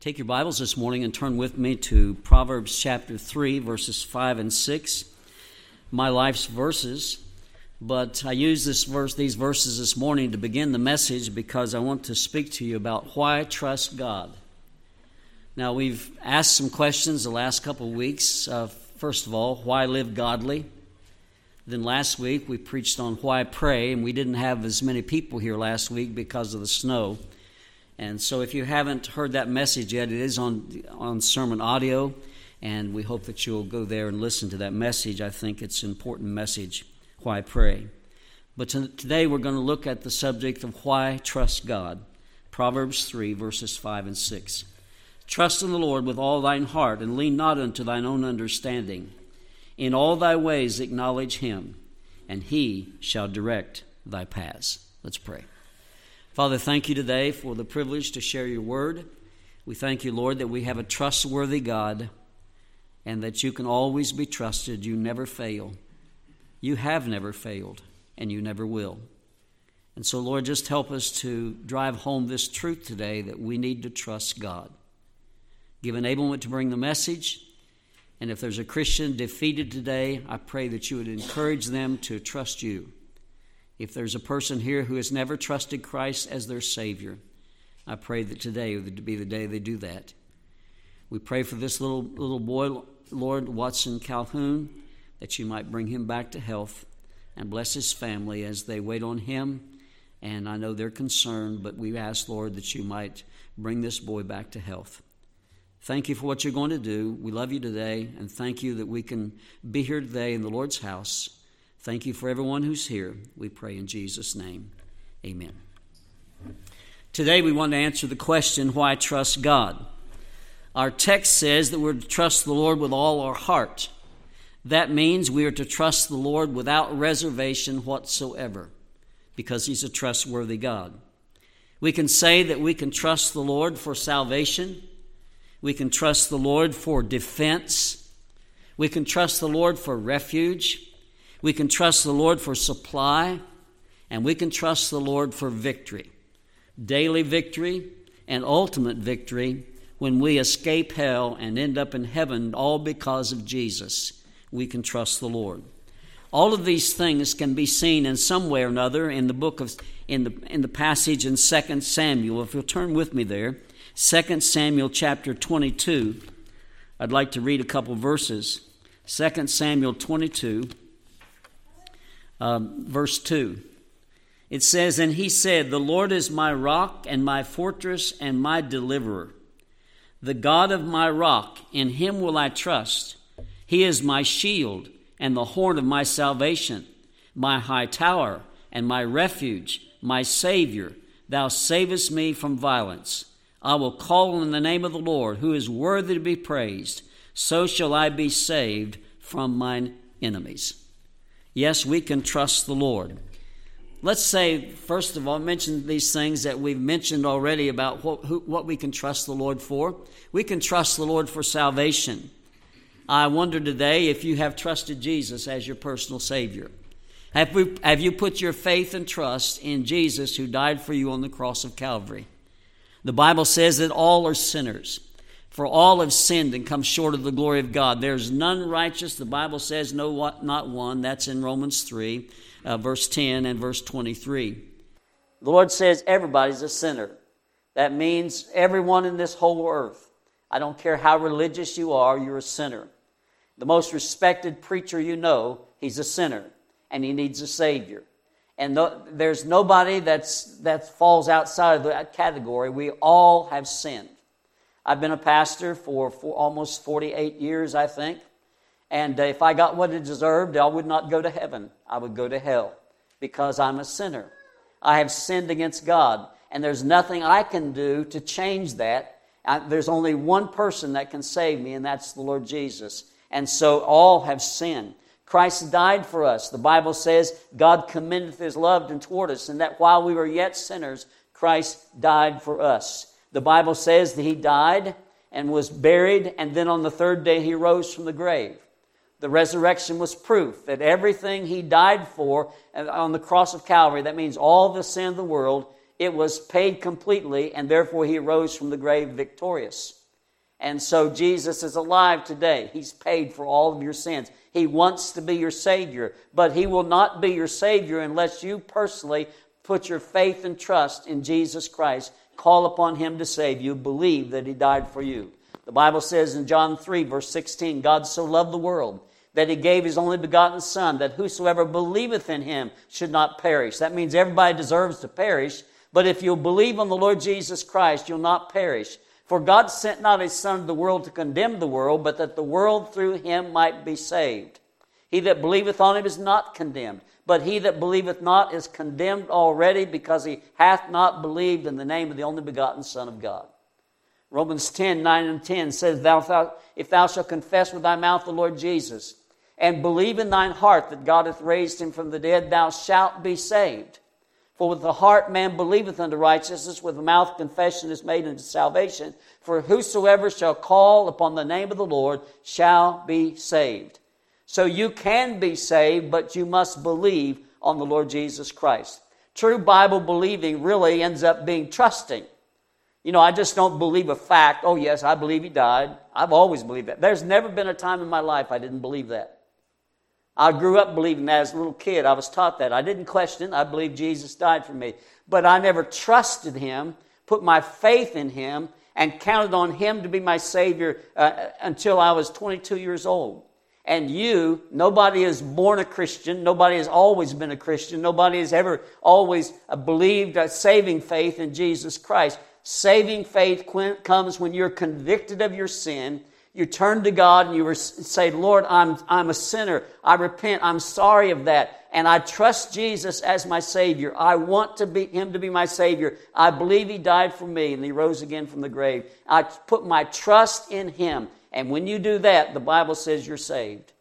Take your Bibles this morning and turn with me to Proverbs chapter 3, verses 5 and 6. My life's verses. But I use this verse, these verses this morning to begin the message because I want to speak to you about why trust God. Now, we've asked some questions the last couple of weeks. Uh, first of all, why live godly? Then last week we preached on why pray, and we didn't have as many people here last week because of the snow. And so, if you haven't heard that message yet, it is on, on sermon audio, and we hope that you'll go there and listen to that message. I think it's an important message, why pray. But today we're going to look at the subject of why trust God. Proverbs 3, verses 5 and 6. Trust in the Lord with all thine heart, and lean not unto thine own understanding. In all thy ways acknowledge him, and he shall direct thy paths. Let's pray. Father, thank you today for the privilege to share your word. We thank you, Lord, that we have a trustworthy God and that you can always be trusted. You never fail. You have never failed, and you never will. And so, Lord, just help us to drive home this truth today that we need to trust God. Give enablement to bring the message. And if there's a Christian defeated today, I pray that you would encourage them to trust you. If there's a person here who has never trusted Christ as their Savior, I pray that today would be the day they do that. We pray for this little, little boy, Lord Watson Calhoun, that you might bring him back to health and bless his family as they wait on him. And I know they're concerned, but we ask, Lord, that you might bring this boy back to health. Thank you for what you're going to do. We love you today, and thank you that we can be here today in the Lord's house. Thank you for everyone who's here. We pray in Jesus' name. Amen. Today we want to answer the question why trust God? Our text says that we're to trust the Lord with all our heart. That means we are to trust the Lord without reservation whatsoever because He's a trustworthy God. We can say that we can trust the Lord for salvation. We can trust the Lord for defense. We can trust the Lord for refuge. We can trust the Lord for supply, and we can trust the Lord for victory. Daily victory and ultimate victory when we escape hell and end up in heaven, all because of Jesus. We can trust the Lord. All of these things can be seen in some way or another in the book of in the in the passage in 2 Samuel. If you'll turn with me there, 2 Samuel chapter 22. I'd like to read a couple verses. 2 Samuel 22 um, verse 2. It says, And he said, The Lord is my rock and my fortress and my deliverer, the God of my rock, in him will I trust. He is my shield and the horn of my salvation, my high tower and my refuge, my Savior. Thou savest me from violence. I will call on the name of the Lord, who is worthy to be praised. So shall I be saved from mine enemies. Yes, we can trust the Lord. Let's say, first of all, mention these things that we've mentioned already about what, who, what we can trust the Lord for. We can trust the Lord for salvation. I wonder today if you have trusted Jesus as your personal Savior. Have, we, have you put your faith and trust in Jesus who died for you on the cross of Calvary? The Bible says that all are sinners. For all have sinned and come short of the glory of God. There's none righteous. The Bible says, no, not one. That's in Romans 3, uh, verse 10 and verse 23. The Lord says everybody's a sinner. That means everyone in this whole earth. I don't care how religious you are, you're a sinner. The most respected preacher you know, he's a sinner and he needs a Savior. And no, there's nobody that's, that falls outside of that category. We all have sinned. I've been a pastor for, for almost 48 years, I think. And uh, if I got what I deserved, I would not go to heaven. I would go to hell because I'm a sinner. I have sinned against God, and there's nothing I can do to change that. I, there's only one person that can save me, and that's the Lord Jesus. And so all have sinned. Christ died for us. The Bible says God commendeth his love toward us, and that while we were yet sinners, Christ died for us. The Bible says that he died and was buried, and then on the third day he rose from the grave. The resurrection was proof that everything he died for uh, on the cross of Calvary, that means all the sin of the world, it was paid completely, and therefore he rose from the grave victorious. And so Jesus is alive today. He's paid for all of your sins. He wants to be your Savior, but He will not be your Savior unless you personally put your faith and trust in Jesus Christ, call upon Him to save you, believe that He died for you. The Bible says in John 3, verse 16, God so loved the world that He gave His only begotten Son, that whosoever believeth in Him should not perish. That means everybody deserves to perish, but if you'll believe on the Lord Jesus Christ, you'll not perish. For God sent not his Son to the world to condemn the world, but that the world through him might be saved. He that believeth on him is not condemned, but he that believeth not is condemned already, because he hath not believed in the name of the only begotten Son of God. Romans 10 9 and 10 says, thou, If thou shalt confess with thy mouth the Lord Jesus, and believe in thine heart that God hath raised him from the dead, thou shalt be saved. For with the heart man believeth unto righteousness, with the mouth confession is made unto salvation. For whosoever shall call upon the name of the Lord shall be saved. So you can be saved, but you must believe on the Lord Jesus Christ. True Bible believing really ends up being trusting. You know, I just don't believe a fact. Oh, yes, I believe he died. I've always believed that. There's never been a time in my life I didn't believe that. I grew up believing that as a little kid. I was taught that. I didn't question. I believed Jesus died for me. But I never trusted him, put my faith in him, and counted on him to be my Savior uh, until I was 22 years old. And you, nobody is born a Christian. Nobody has always been a Christian. Nobody has ever always believed a saving faith in Jesus Christ. Saving faith comes when you're convicted of your sin you turn to God and you say, Lord, I'm, I'm a sinner. I repent. I'm sorry of that. And I trust Jesus as my Savior. I want to be, Him to be my Savior. I believe He died for me and He rose again from the grave. I put my trust in Him. And when you do that, the Bible says you're saved.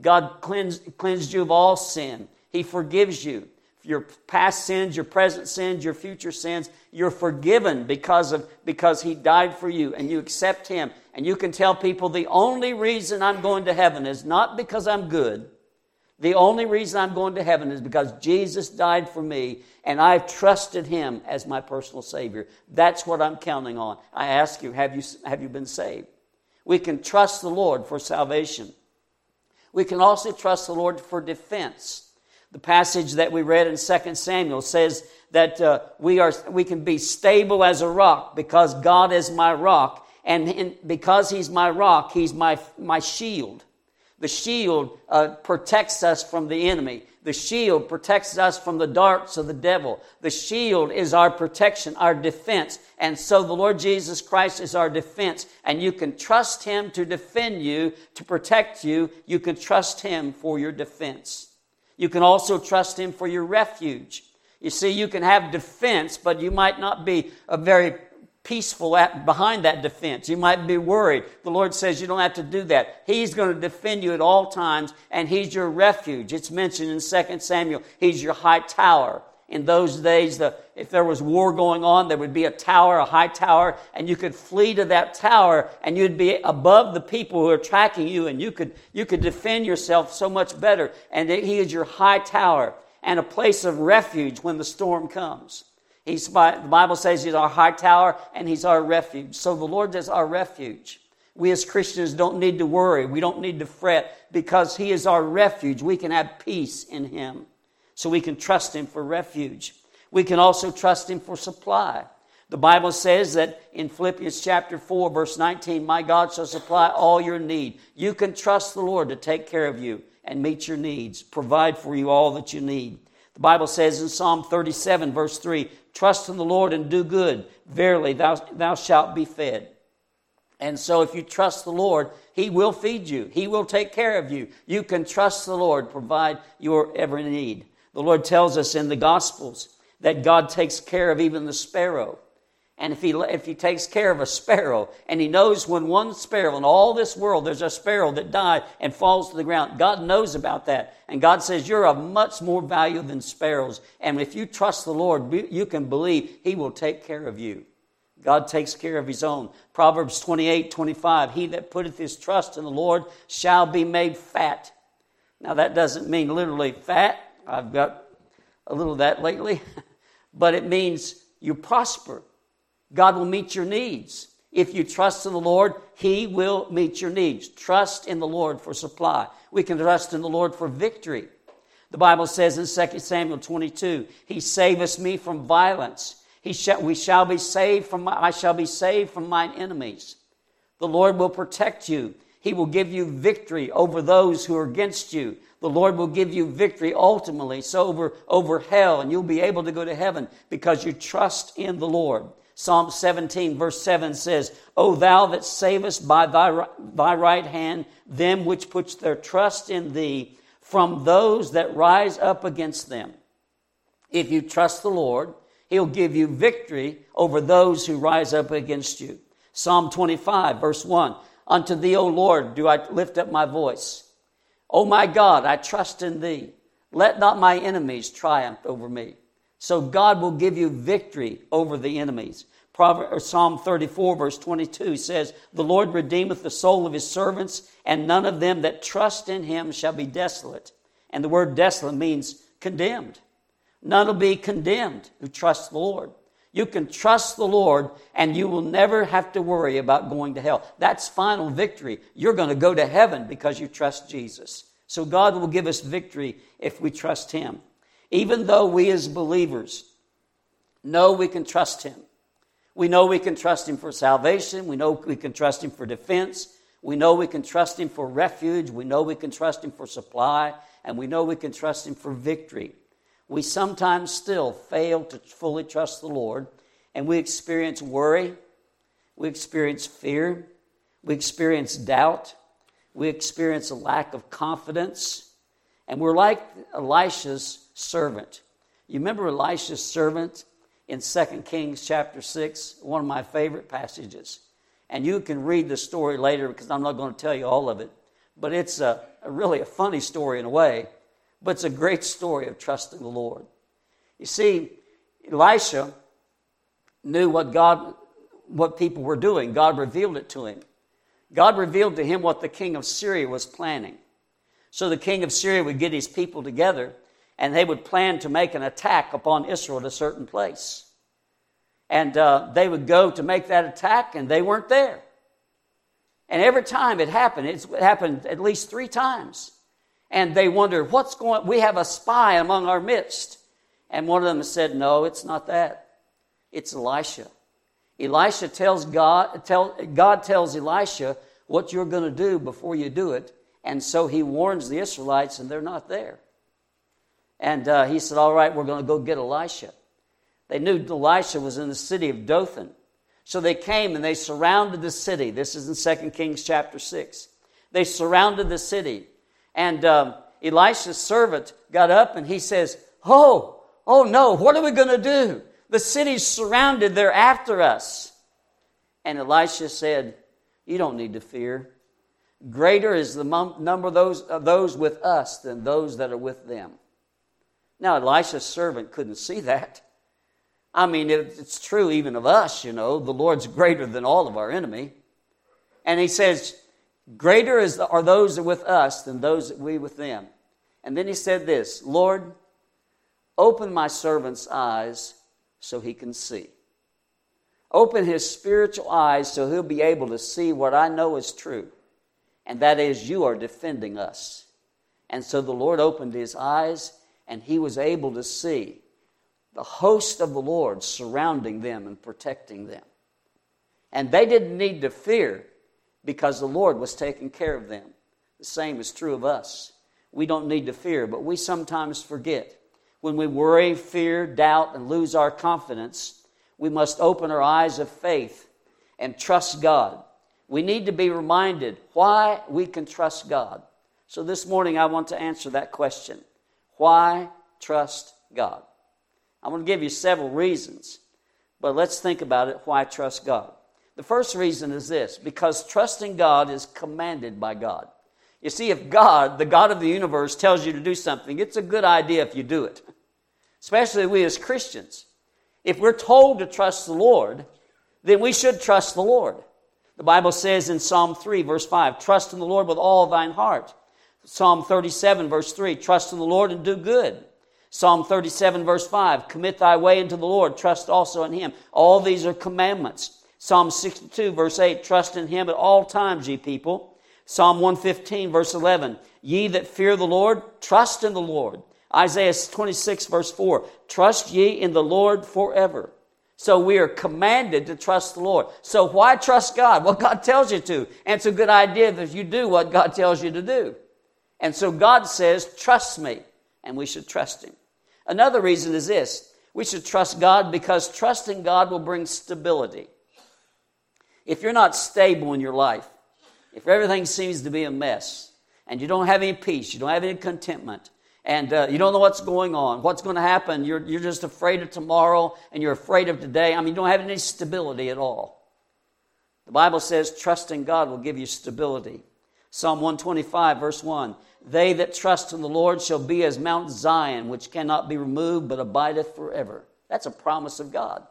God cleansed, cleansed you of all sin. He forgives you your past sins, your present sins, your future sins. You're forgiven because of because He died for you, and you accept Him. And you can tell people the only reason I'm going to heaven is not because I'm good. The only reason I'm going to heaven is because Jesus died for me and I've trusted him as my personal Savior. That's what I'm counting on. I ask you, have you, have you been saved? We can trust the Lord for salvation. We can also trust the Lord for defense. The passage that we read in 2 Samuel says that uh, we, are, we can be stable as a rock because God is my rock. And in, because He's my rock, He's my, my shield. The shield uh, protects us from the enemy. The shield protects us from the darts of the devil. The shield is our protection, our defense. And so the Lord Jesus Christ is our defense. And you can trust Him to defend you, to protect you. You can trust Him for your defense. You can also trust Him for your refuge. You see, you can have defense, but you might not be a very peaceful at, behind that defense. You might be worried. The Lord says you don't have to do that. He's going to defend you at all times, and He's your refuge. It's mentioned in 2 Samuel. He's your high tower in those days, the, if there was war going on, there would be a tower, a high tower, and you could flee to that tower and you'd be above the people who are tracking you and you could, you could defend yourself so much better. And he is your high tower and a place of refuge when the storm comes. He's, the Bible says he's our high tower and he's our refuge. So the Lord is our refuge. We as Christians don't need to worry. We don't need to fret because he is our refuge. We can have peace in him so we can trust Him for refuge. We can also trust Him for supply. The Bible says that in Philippians chapter 4, verse 19, My God shall supply all your need. You can trust the Lord to take care of you and meet your needs, provide for you all that you need. The Bible says in Psalm 37, verse 3, Trust in the Lord and do good. Verily, thou, thou shalt be fed. And so, if you trust the Lord, He will feed you. He will take care of you. You can trust the Lord, provide your every need. The Lord tells us in the Gospels that God takes care of even the sparrow. And if he, if he takes care of a sparrow, and he knows when one sparrow in all this world, there's a sparrow that died and falls to the ground, God knows about that. And God says, You're of much more value than sparrows. And if you trust the Lord, you can believe he will take care of you. God takes care of his own. Proverbs 28 25, He that putteth his trust in the Lord shall be made fat. Now, that doesn't mean literally fat, I've got a little of that lately. but it means you prosper. God will meet your needs. If you trust in the Lord, He will meet your needs. Trust in the Lord for supply. We can trust in the Lord for victory. The Bible says in 2 Samuel 22, He saveth me from violence. He shall, we shall be saved from my, I shall be saved from mine enemies. The Lord will protect you. He will give you victory over those who are against you. The Lord will give you victory ultimately so over, over hell, and you'll be able to go to heaven because you trust in the Lord. Psalm 17, verse 7 says, O thou that savest by thy, thy right hand them which put their trust in thee from those that rise up against them. If you trust the Lord, He'll give you victory over those who rise up against you. Psalm 25, verse 1 Unto thee, O Lord, do I lift up my voice. O my God, I trust in thee. Let not my enemies triumph over me. So God will give you victory over the enemies. Proverbs, Psalm 34, verse 22 says, The Lord redeemeth the soul of his servants, and none of them that trust in him shall be desolate. And the word desolate means condemned. None will be condemned who trust the Lord. You can trust the Lord and you will never have to worry about going to hell. That's final victory. You're going to go to heaven because you trust Jesus. So God will give us victory if we trust Him. Even though we as believers know we can trust Him. We know we can trust Him for salvation. We know we can trust Him for defense. We know we can trust Him for refuge. We know we can trust Him for supply. And we know we can trust Him for victory we sometimes still fail to fully trust the Lord, and we experience worry, we experience fear, we experience doubt, we experience a lack of confidence, and we're like Elisha's servant. You remember Elisha's servant in 2 Kings chapter 6, one of my favorite passages. And you can read the story later because I'm not going to tell you all of it. But it's a, a really a funny story in a way. But it's a great story of trusting the Lord. You see, Elisha knew what God, what people were doing. God revealed it to him. God revealed to him what the king of Syria was planning. So the king of Syria would get his people together and they would plan to make an attack upon Israel at a certain place. And uh, they would go to make that attack and they weren't there. And every time it happened, it happened at least three times and they wondered, what's going we have a spy among our midst. And one of them said, No, it's not that. It's Elisha. Elisha tells God, tell, God tells Elisha what you're going to do before you do it. And so he warns the Israelites, and they're not there. And uh, he said, All right, we're going to go get Elisha. They knew Elisha was in the city of Dothan. So they came and they surrounded the city. This is in 2 Kings chapter 6. They surrounded the city. And um, Elisha's servant got up and he says, Oh, oh no, what are we going to do? The city's surrounded, they're after us. And Elisha said, You don't need to fear. Greater is the number of those, of those with us than those that are with them. Now, Elisha's servant couldn't see that. I mean, it's true even of us, you know. The Lord's greater than all of our enemy. And he says, Greater is the, are those that with us than those that we with them. And then he said this Lord, open my servant's eyes so he can see. Open his spiritual eyes so he'll be able to see what I know is true, and that is you are defending us. And so the Lord opened his eyes, and he was able to see the host of the Lord surrounding them and protecting them. And they didn't need to fear because the Lord was taking care of them. The same is true of us. We don't need to fear, but we sometimes forget. When we worry, fear, doubt, and lose our confidence, we must open our eyes of faith and trust God. We need to be reminded why we can trust God. So this morning I want to answer that question. Why trust God? I'm going to give you several reasons, but let's think about it why trust God. The first reason is this because trusting God is commanded by God. You see, if God, the God of the universe, tells you to do something, it's a good idea if you do it. Especially we as Christians. If we're told to trust the Lord, then we should trust the Lord. The Bible says in Psalm 3, verse 5, trust in the Lord with all thine heart. Psalm 37, verse 3, trust in the Lord and do good. Psalm 37, verse 5 Commit thy way into the Lord, trust also in him. All these are commandments. Psalm 62, verse 8 Trust in him at all times, ye people. Psalm 115, verse 11 Ye that fear the Lord, trust in the Lord. Isaiah 26, verse 4 Trust ye in the Lord forever. So we are commanded to trust the Lord. So why trust God? Well, God tells you to. And it's a good idea that you do what God tells you to do. And so God says, trust me. And we should trust Him. Another reason is this we should trust God because trusting God will bring stability. If you're not stable in your life, if everything seems to be a mess, and you don't have any peace, you don't have any contentment, and uh, you don't know what's going on, what's going to happen. You're, you're just afraid of tomorrow and you're afraid of today. I mean, you don't have any stability at all. The Bible says trusting God will give you stability. Psalm 125, verse 1 They that trust in the Lord shall be as Mount Zion, which cannot be removed, but abideth forever. That's a promise of God.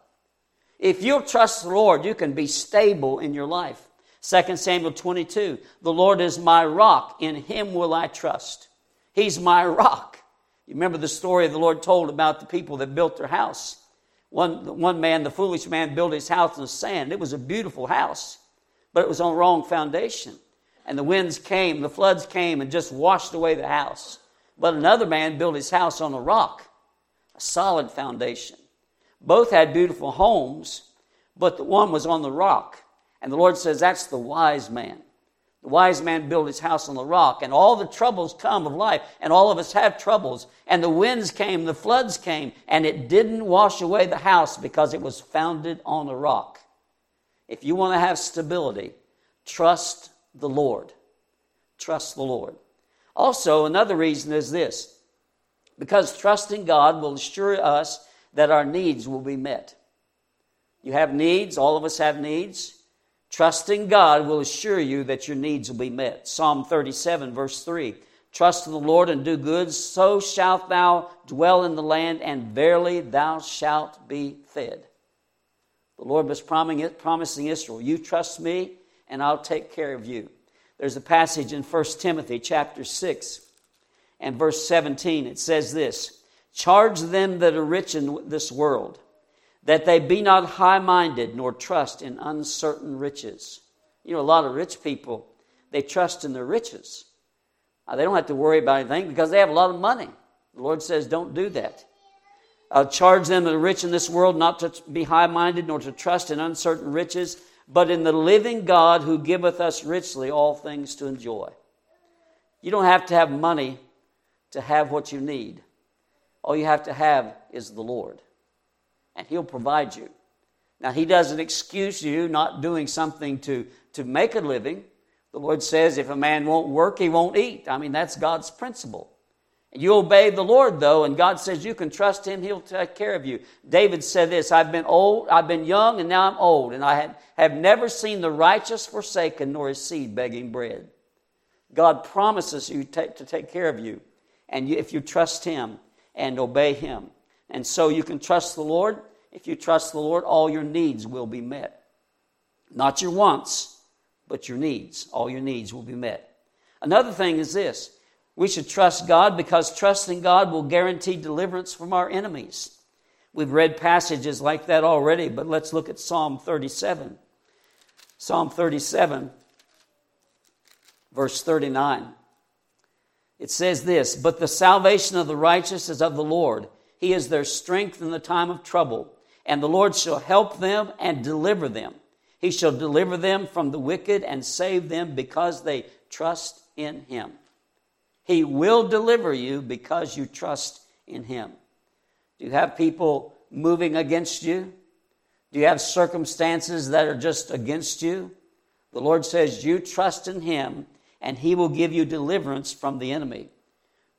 If you'll trust the Lord, you can be stable in your life. 2 Samuel 22 The Lord is my rock, in him will I trust. He's my rock. You remember the story the Lord told about the people that built their house. One, one man, the foolish man, built his house in the sand. It was a beautiful house, but it was on wrong foundation. And the winds came, the floods came, and just washed away the house. But another man built his house on a rock, a solid foundation. Both had beautiful homes, but the one was on the rock. And the Lord says, That's the wise man. The wise man built his house on the rock, and all the troubles come of life, and all of us have troubles. And the winds came, the floods came, and it didn't wash away the house because it was founded on a rock. If you want to have stability, trust the Lord. Trust the Lord. Also, another reason is this because trusting God will assure us that our needs will be met. You have needs, all of us have needs. Trusting God will assure you that your needs will be met. Psalm 37, verse 3. Trust in the Lord and do good, so shalt thou dwell in the land, and verily thou shalt be fed. The Lord was promising Israel, You trust me, and I'll take care of you. There's a passage in 1 Timothy chapter 6 and verse 17. It says this Charge them that are rich in this world that they be not high minded nor trust in uncertain riches. You know, a lot of rich people, they trust in their riches. Uh, they don't have to worry about anything because they have a lot of money. The Lord says, don't do that. Uh, charge them that are rich in this world not to be high minded nor to trust in uncertain riches, but in the living God who giveth us richly all things to enjoy. You don't have to have money to have what you need. All you have to have is the Lord and He'll provide you. Now, He doesn't excuse you not doing something to, to make a living. The Lord says if a man won't work, he won't eat. I mean, that's God's principle. You obey the Lord, though, and God says you can trust Him, He'll take care of you. David said this I've been old, I've been young, and now I'm old, and I have, never seen the righteous forsaken, nor his seed begging bread. God promises you to take care of you, and if you trust Him and obey Him. And so you can trust the Lord. If you trust the Lord, all your needs will be met. Not your wants, but your needs. All your needs will be met. Another thing is this we should trust God because trusting God will guarantee deliverance from our enemies. We've read passages like that already, but let's look at Psalm 37. Psalm 37, verse 39. It says this But the salvation of the righteous is of the Lord. He is their strength in the time of trouble. And the Lord shall help them and deliver them. He shall deliver them from the wicked and save them because they trust in Him. He will deliver you because you trust in Him. Do you have people moving against you? Do you have circumstances that are just against you? The Lord says, You trust in Him, and He will give you deliverance from the enemy.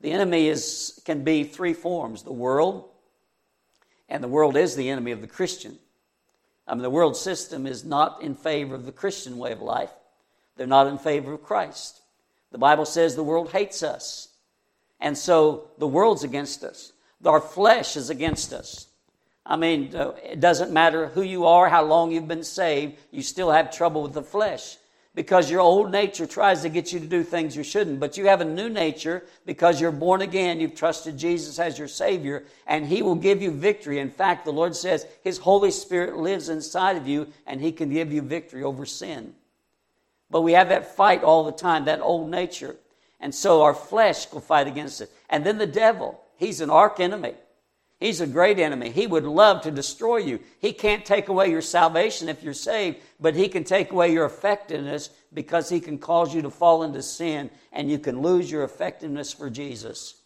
The enemy is, can be three forms the world, and the world is the enemy of the Christian. I mean, the world system is not in favor of the Christian way of life, they're not in favor of Christ. The Bible says the world hates us. And so the world's against us. Our flesh is against us. I mean, uh, it doesn't matter who you are, how long you've been saved, you still have trouble with the flesh. because your old nature tries to get you to do things you shouldn't. But you have a new nature because you're born again. You've trusted Jesus as your Savior, and He will give you victory. In fact, the Lord says His Holy Spirit lives inside of you, and He can give you victory over sin. But we have that fight all the time, that old nature. And so our flesh will fight against it. And then the devil, he's an arch enemy. He's a great enemy. He would love to destroy you. He can't take away your salvation if you're saved, but he can take away your effectiveness because he can cause you to fall into sin and you can lose your effectiveness for Jesus.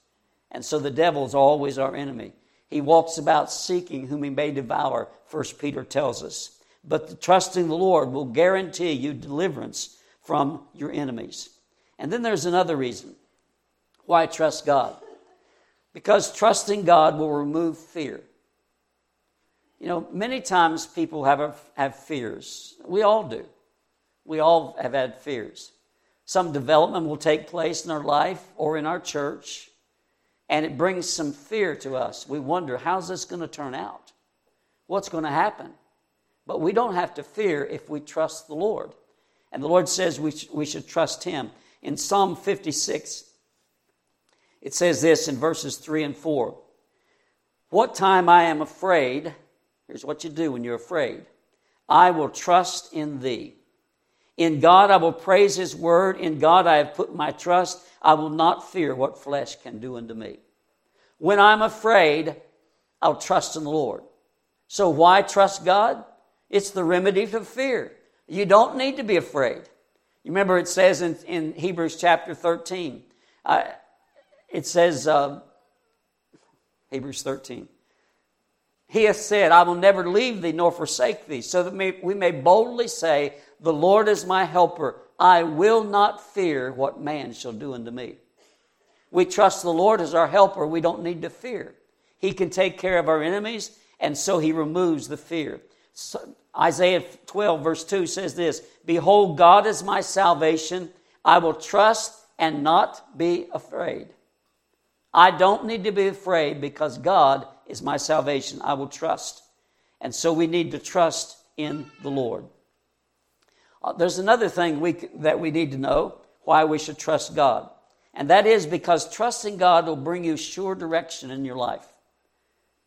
And so the devil is always our enemy. He walks about seeking whom he may devour, First Peter tells us. But trusting the Lord will guarantee you deliverance from your enemies. And then there's another reason why trust God. Because trusting God will remove fear. You know, many times people have, a, have fears. We all do. We all have had fears. Some development will take place in our life or in our church, and it brings some fear to us. We wonder, how's this going to turn out? What's going to happen? But we don't have to fear if we trust the Lord. And the Lord says we, sh- we should trust Him. In Psalm 56, it says this in verses 3 and 4 What time I am afraid, here's what you do when you're afraid I will trust in thee. In God I will praise his word. In God I have put my trust. I will not fear what flesh can do unto me. When I'm afraid, I'll trust in the Lord. So why trust God? It's the remedy to fear. You don't need to be afraid. You remember it says in, in Hebrews chapter 13, uh, it says, uh, Hebrews 13, He has said, I will never leave thee nor forsake thee, so that we may boldly say, The Lord is my helper. I will not fear what man shall do unto me. We trust the Lord as our helper. We don't need to fear. He can take care of our enemies, and so He removes the fear. So, Isaiah 12, verse 2 says this Behold, God is my salvation. I will trust and not be afraid. I don't need to be afraid because God is my salvation. I will trust. And so we need to trust in the Lord. Uh, there's another thing we, that we need to know why we should trust God. And that is because trusting God will bring you sure direction in your life.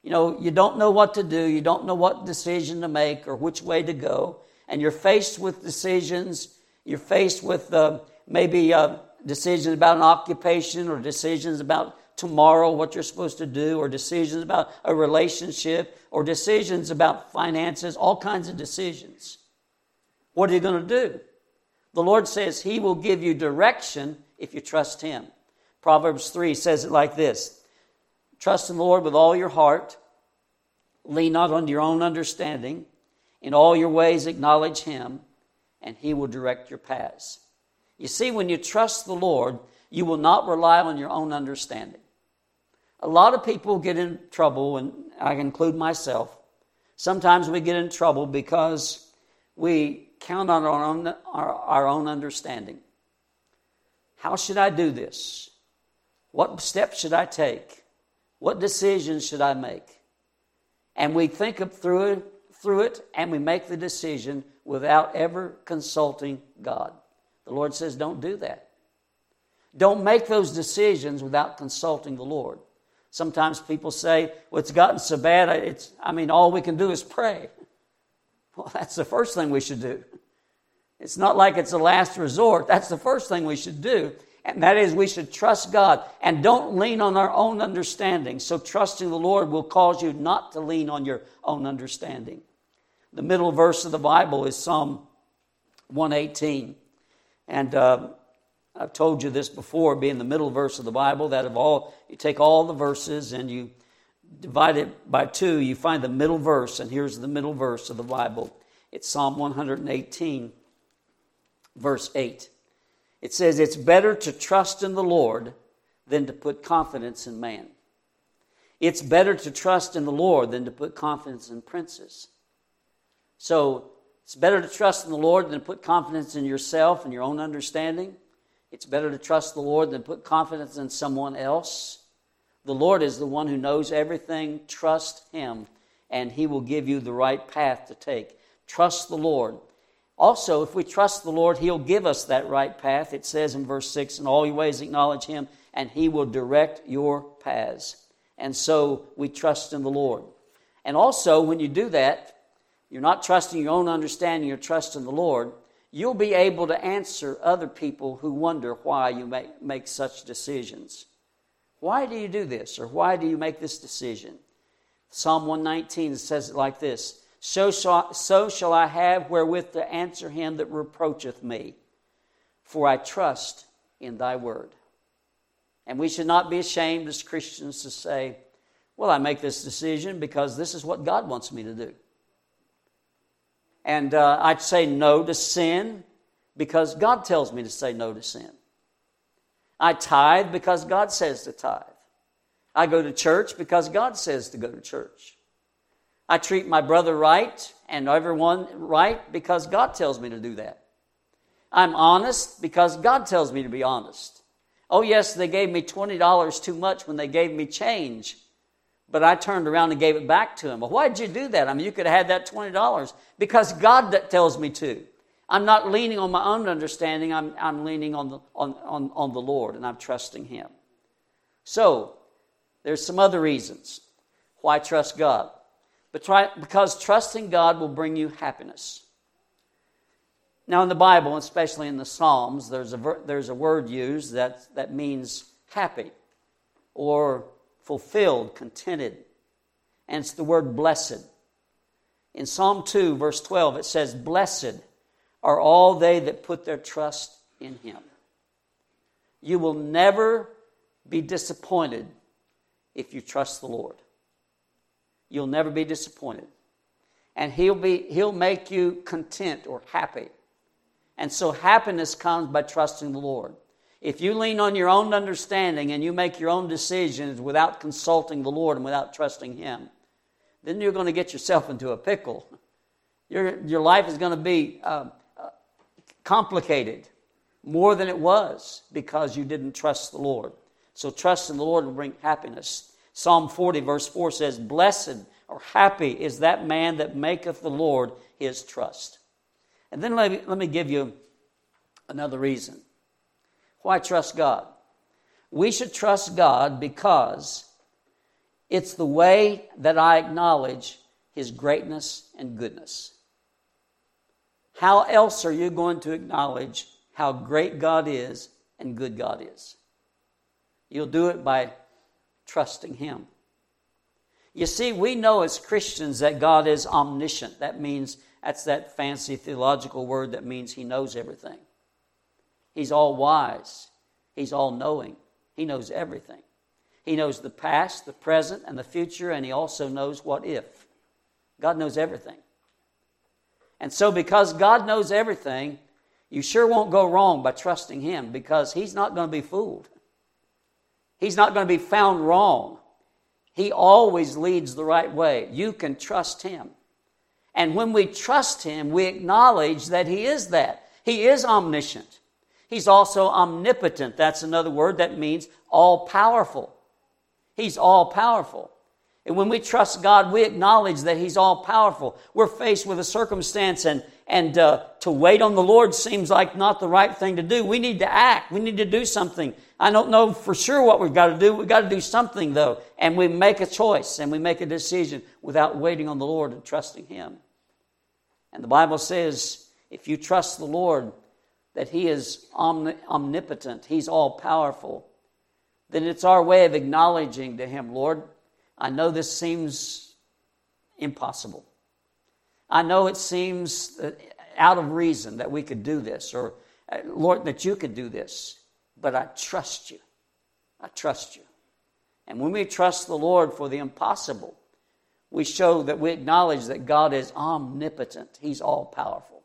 You know, you don't know what to do, you don't know what decision to make or which way to go, and you're faced with decisions, you're faced with uh, maybe uh, decisions about an occupation or decisions about tomorrow what you're supposed to do, or decisions about a relationship, or decisions about finances, all kinds of decisions. What are you going to do? The Lord says He will give you direction if you trust Him. Proverbs 3 says it like this Trust in the Lord with all your heart, lean not on your own understanding. In all your ways, acknowledge Him, and He will direct your paths. You see, when you trust the Lord, you will not rely on your own understanding. A lot of people get in trouble, and I include myself. Sometimes we get in trouble because we count on our own, our, our own understanding. How should I do this? What steps should I take? What decisions should I make? And we think up through it, through it and we make the decision without ever consulting God. The Lord says, don't do that. Don't make those decisions without consulting the Lord. Sometimes people say, well, it's gotten so bad, it's, I mean, all we can do is pray. Well, that's the first thing we should do. It's not like it's a last resort. That's the first thing we should do. And that is, we should trust God and don't lean on our own understanding. So, trusting the Lord will cause you not to lean on your own understanding. The middle verse of the Bible is Psalm 118. And uh, I've told you this before, being the middle verse of the Bible, that of all, you take all the verses and you divide it by two, you find the middle verse, and here's the middle verse of the Bible. It's Psalm 118, verse 8. It says, It's better to trust in the Lord than to put confidence in man. It's better to trust in the Lord than to put confidence in princes. So, it's better to trust in the Lord than to put confidence in yourself and your own understanding. It's better to trust the Lord than put confidence in someone else. The Lord is the one who knows everything. Trust Him, and He will give you the right path to take. Trust the Lord. Also, if we trust the Lord, He'll give us that right path. It says in verse 6 In all your ways acknowledge Him, and He will direct your paths. And so we trust in the Lord. And also, when you do that, you're not trusting your own understanding, you're trusting the Lord. You'll be able to answer other people who wonder why you make, make such decisions. Why do you do this? Or why do you make this decision? Psalm 119 says it like this so shall, so shall I have wherewith to answer him that reproacheth me, for I trust in thy word. And we should not be ashamed as Christians to say, Well, I make this decision because this is what God wants me to do. And uh, I'd say no to sin because God tells me to say no to sin. I tithe because God says to tithe. I go to church because God says to go to church. I treat my brother right and everyone right because God tells me to do that. I'm honest because God tells me to be honest. Oh, yes, they gave me $20 too much when they gave me change, but I turned around and gave it back to them. Well, why'd you do that? I mean, you could have had that $20 because God that tells me to. I'm not leaning on my own understanding, I'm, I'm leaning on the, on, on, on the Lord and I'm trusting Him. So, there's some other reasons why trust God. Because trusting God will bring you happiness. Now, in the Bible, especially in the Psalms, there's a, there's a word used that, that means happy or fulfilled, contented. And it's the word blessed. In Psalm 2, verse 12, it says, Blessed are all they that put their trust in him. You will never be disappointed if you trust the Lord. You'll never be disappointed. And he'll, be, he'll make you content or happy. And so happiness comes by trusting the Lord. If you lean on your own understanding and you make your own decisions without consulting the Lord and without trusting Him, then you're going to get yourself into a pickle. Your, your life is going to be uh, complicated more than it was because you didn't trust the Lord. So trust in the Lord will bring happiness. Psalm 40, verse 4 says, Blessed or happy is that man that maketh the Lord his trust. And then let me, let me give you another reason why trust God. We should trust God because it's the way that I acknowledge his greatness and goodness. How else are you going to acknowledge how great God is and good God is? You'll do it by trusting Him. You see, we know as Christians that God is omniscient. That means, that's that fancy theological word that means He knows everything. He's all wise, He's all knowing, He knows everything. He knows the past, the present, and the future, and He also knows what if. God knows everything. And so, because God knows everything, you sure won't go wrong by trusting Him because He's not going to be fooled. He's not going to be found wrong. He always leads the right way. You can trust Him. And when we trust Him, we acknowledge that He is that. He is omniscient. He's also omnipotent. That's another word that means all powerful. He's all powerful. And when we trust God, we acknowledge that He's all powerful. We're faced with a circumstance, and, and uh, to wait on the Lord seems like not the right thing to do. We need to act. We need to do something. I don't know for sure what we've got to do. We've got to do something, though. And we make a choice and we make a decision without waiting on the Lord and trusting Him. And the Bible says if you trust the Lord, that He is omnipotent, He's all powerful, then it's our way of acknowledging to Him, Lord, I know this seems impossible. I know it seems out of reason that we could do this, or uh, Lord, that you could do this, but I trust you. I trust you. And when we trust the Lord for the impossible, we show that we acknowledge that God is omnipotent, He's all powerful.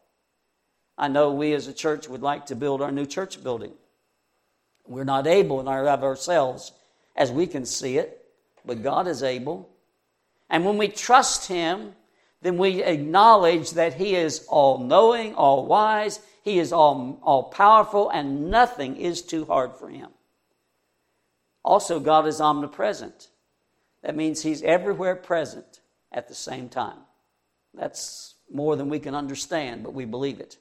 I know we as a church would like to build our new church building. We're not able in our of ourselves as we can see it but God is able. And when we trust Him, then we acknowledge that He is all knowing, all wise, He is all, all powerful, and nothing is too hard for Him. Also, God is omnipresent. That means He's everywhere present at the same time. That's more than we can understand, but we believe it.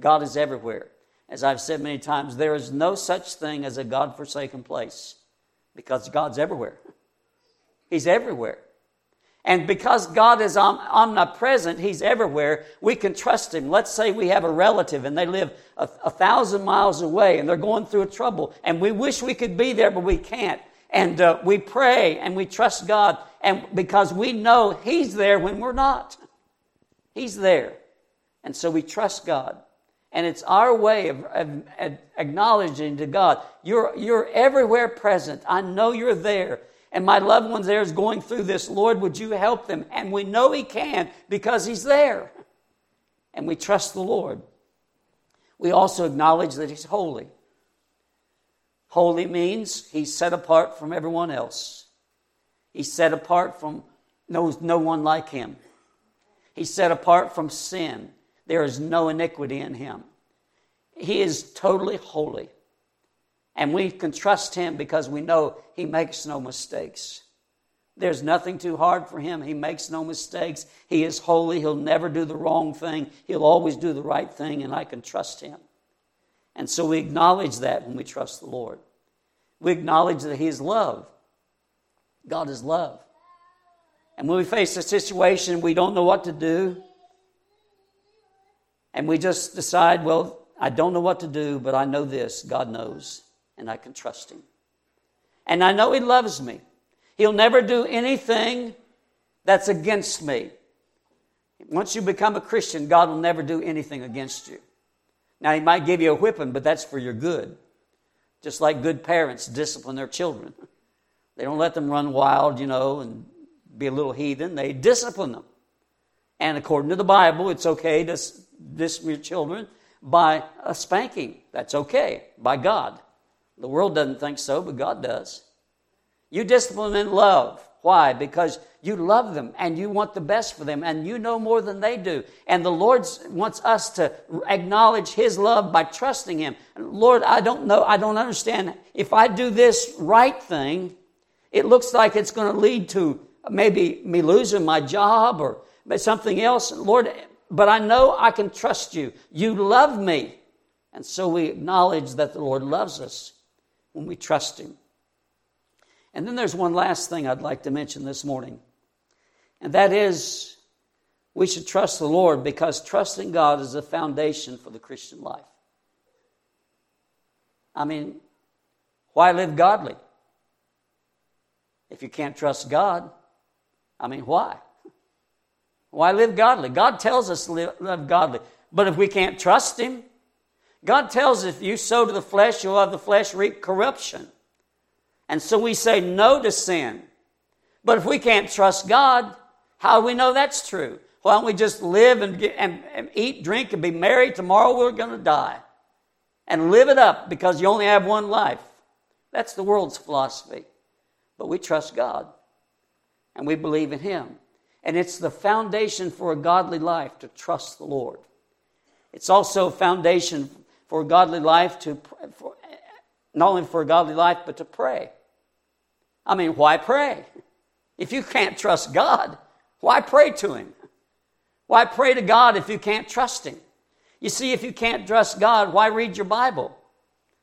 God is everywhere. As I've said many times, there is no such thing as a God forsaken place because God's everywhere. He's everywhere. And because God is omnipresent, He's everywhere, we can trust Him. Let's say we have a relative and they live a, a, thousand miles away and they're going through a trouble, and we wish we could be there, but we can't. And uh, we pray and we trust God, and because we know He's there when we're not. He's there. And so we trust God. And it's our way of, of, of acknowledging to God, you're, you're everywhere present. I know you're there and my loved ones there is going through this. Lord, would you help them? And we know He can because He's there. And we trust the Lord. We also acknowledge that He's holy. Holy means He's set apart from everyone else. He's set apart from knows no one like Him. He's set apart from sin. There is no iniquity in Him. He is totally holy. And we can trust Him because we know He makes no mistakes. There's nothing too hard for Him. He makes no mistakes. He is holy. He'll never do the wrong thing. He'll always do the right thing, and I can trust Him. And so we acknowledge that when we trust the Lord. We acknowledge that He is love. God is love. And when we face a situation we don't know what to do, and we just decide, well, I don't know what to do, but I know this God knows and I can trust Him. And I know He loves me. He'll never do anything that's against me. Once you become a Christian, God will never do anything against you. Now, He might give you a whipping, but that's for your good. Just like good parents discipline their children. They don't let them run wild, you know, and be a little heathen. They discipline them. And according to the Bible, it's okay to discipline your children by a spanking. That's okay, by God. The world doesn't think so, but God does. You discipline in love. Why? Because you love them and you want the best for them and you know more than they do. And the Lord wants us to acknowledge His love by trusting Him. Lord, I don't know, I don't understand. If I do this right thing, it looks like it's going to lead to maybe me losing my job or something else. Lord, but I know I can trust you. You love me. And so we acknowledge that the Lord loves us when we trust Him. And then there's one last thing I'd like to mention this morning, and that is we should trust the Lord because trusting God is the foundation for the Christian life. I mean, why live godly? If you can't trust God, I mean, why? Why live godly? God tells us to live, live godly. But if we can't trust Him, God tells us if you sow to the flesh, you'll have the flesh reap corruption. And so we say no to sin. But if we can't trust God, how do we know that's true? Why don't we just live and, get, and, and eat, drink, and be married? Tomorrow we're going to die. And live it up because you only have one life. That's the world's philosophy. But we trust God and we believe in Him. And it's the foundation for a godly life to trust the Lord. It's also a foundation for a godly life to for, not only for a godly life but to pray. I mean, why pray? If you can't trust God, why pray to him? Why pray to God if you can't trust him? You see, if you can't trust God, why read your Bible?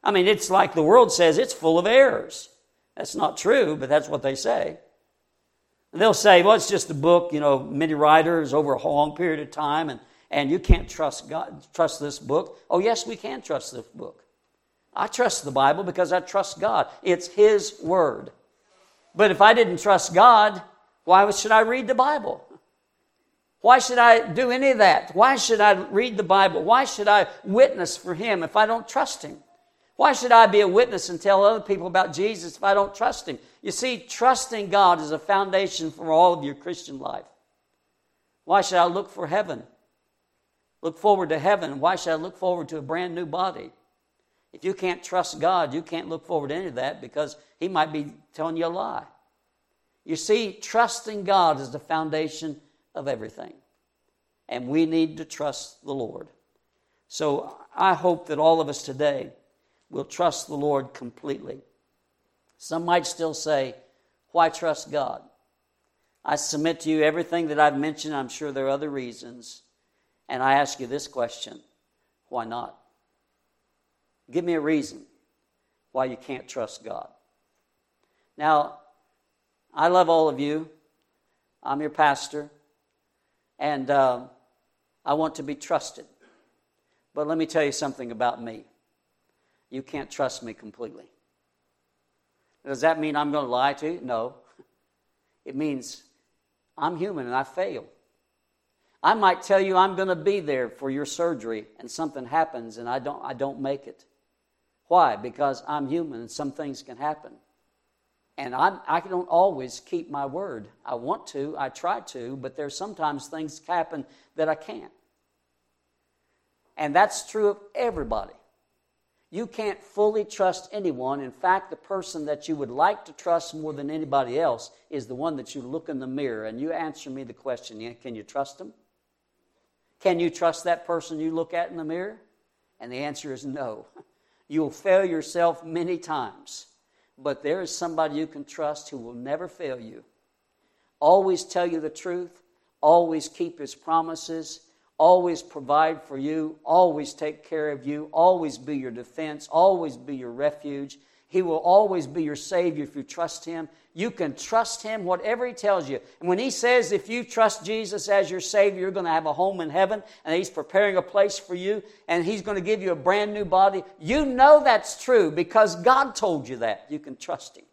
I mean, it's like the world says it's full of errors. That's not true, but that's what they say. They'll say, well, it's just a book, you know, many writers over a long period of time, and and you can't trust God, trust this book. Oh, yes, we can trust this book. I trust the Bible because I trust God. It's His Word. But if I didn't trust God, why should I read the Bible? Why should I do any of that? Why should I read the Bible? Why should I witness for Him if I don't trust Him? Why should I be a witness and tell other people about Jesus if I don't trust Him? You see, trusting God is a foundation for all of your Christian life. Why should I look for heaven? Look forward to heaven. Why should I look forward to a brand new body? If you can't trust God, you can't look forward to any of that because He might be telling you a lie. You see, trusting God is the foundation of everything. And we need to trust the Lord. So I hope that all of us today will trust the Lord completely. Some might still say, Why trust God? I submit to you everything that I've mentioned. I'm sure there are other reasons. And I ask you this question Why not? Give me a reason why you can't trust God. Now, I love all of you. I'm your pastor, and uh, I want to be trusted. But let me tell you something about me. You can't trust me completely. Does that mean I'm going to lie to you? No. It means I'm human and I fail. I might tell you I'm going to be there for your surgery and something happens and I don't, I don't make it. Why? Because I'm human and some things can happen. And I'm, I don't always keep my word. I want to, I try to, but there's sometimes things happen that I can't. And that's true of everybody. You can't fully trust anyone. In fact, the person that you would like to trust more than anybody else is the one that you look in the mirror and you answer me the question can you trust them? Can you trust that person you look at in the mirror? And the answer is no. You'll fail yourself many times, but there is somebody you can trust who will never fail you. Always tell you the truth, always keep his promises, always provide for you, always take care of you, always be your defense, always be your refuge. He will always be your Savior if you trust Him. You can trust Him, whatever He tells you. And when He says, if you trust Jesus as your Savior, you're going to have a home in heaven, and He's preparing a place for you, and He's going to give you a brand new body, you know that's true because God told you that. You can trust Him.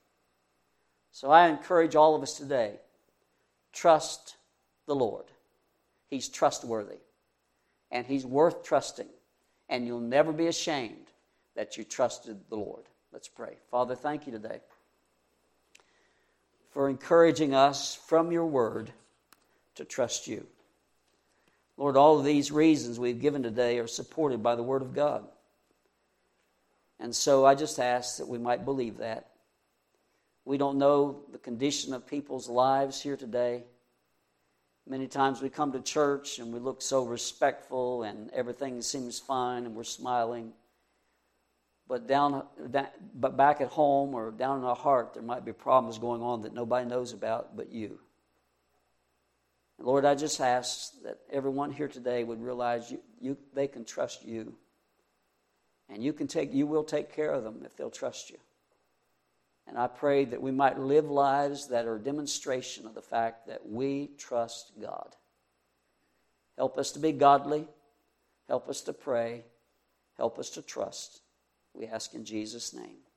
So I encourage all of us today trust the Lord. He's trustworthy and He's worth trusting. And you'll never be ashamed that you trusted the Lord. Let's pray. Father, thank you today for encouraging us from your word to trust you. Lord, all of these reasons we've given today are supported by the Word of God. And so I just ask that we might believe that. We don't know the condition of people's lives here today. Many times we come to church and we look so respectful and everything seems fine and we're smiling. But down, but back at home or down in our heart, there might be problems going on that nobody knows about but you. Lord, I just ask that everyone here today would realize you, you, they can trust you, and you can take, you will take care of them if they'll trust you. And I pray that we might live lives that are a demonstration of the fact that we trust God. Help us to be godly. Help us to pray. Help us to trust. We ask in Jesus' name.